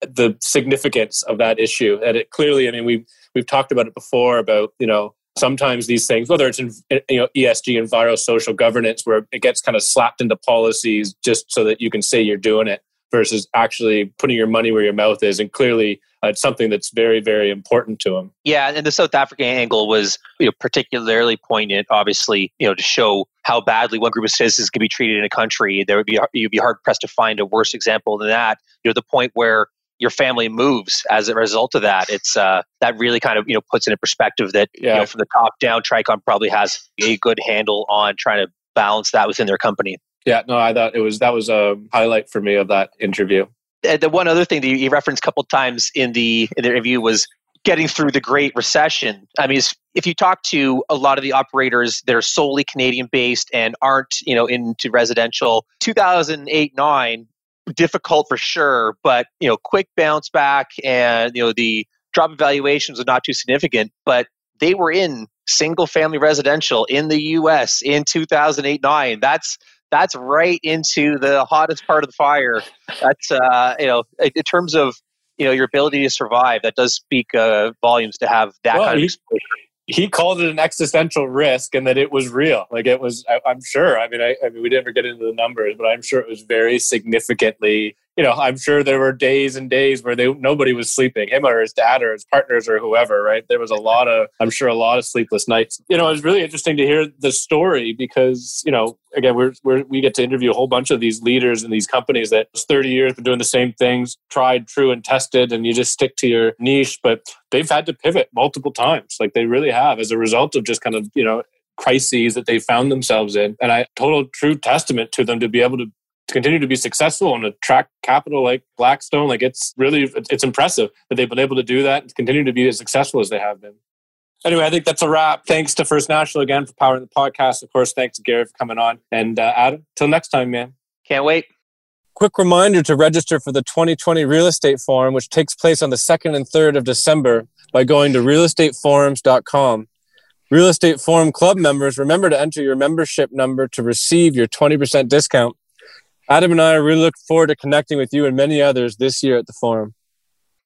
the significance of that issue. And it clearly, I mean, we've we've talked about it before about you know sometimes these things, whether it's in you know ESG, environmental social governance, where it gets kind of slapped into policies just so that you can say you're doing it, versus actually putting your money where your mouth is, and clearly uh, it's something that's very, very important to them. Yeah, and the South African angle was you know, particularly poignant, obviously, you know, to show how badly one group of citizens can be treated in a country. There would be you'd be hard pressed to find a worse example than that. You know, the point where your family moves as a result of that. It's uh, that really kind of you know puts it in perspective that yeah. you know from the top down, Tricon probably has a good handle on trying to balance that within their company. Yeah, no, I thought it was that was a highlight for me of that interview. The one other thing that you referenced a couple times in the in the interview was getting through the Great Recession. I mean, if you talk to a lot of the operators that are solely Canadian based and aren't, you know, into residential, 2008 9 difficult for sure, but you know, quick bounce back and you know the drop in valuations not too significant, but they were in single family residential in the US in 2008 9. That's that's right into the hottest part of the fire. That's uh, you know, in terms of you know your ability to survive, that does speak uh, volumes to have that well, kind of exposure. He called it an existential risk, and that it was real. Like it was, I, am sure. I mean, I, I mean, we didn't get into the numbers, but I'm sure it was very significantly you know, I'm sure there were days and days where they nobody was sleeping, him or his dad or his partners or whoever, right? There was a lot of, I'm sure, a lot of sleepless nights. You know, it was really interesting to hear the story because, you know, again, we're, we're we get to interview a whole bunch of these leaders in these companies that 30 years been doing the same things, tried, true, and tested, and you just stick to your niche. But they've had to pivot multiple times, like they really have, as a result of just kind of, you know, crises that they found themselves in. And I total true testament to them to be able to to continue to be successful and attract capital like Blackstone. Like it's really it's impressive that they've been able to do that and continue to be as successful as they have been. Anyway, I think that's a wrap. Thanks to First National again for powering the podcast. Of course, thanks to Gary for coming on. And uh, Adam, till next time, man. Can't wait. Quick reminder to register for the 2020 Real Estate Forum, which takes place on the 2nd and 3rd of December by going to realestateforums.com. Real Estate Forum Club members, remember to enter your membership number to receive your 20% discount. Adam and I really look forward to connecting with you and many others this year at the forum.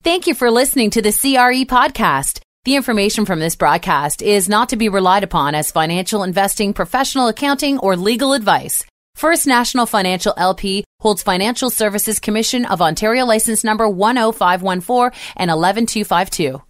Thank you for listening to the CRE podcast. The information from this broadcast is not to be relied upon as financial investing, professional accounting, or legal advice. First National Financial LP holds Financial Services Commission of Ontario license number 10514 and 11252.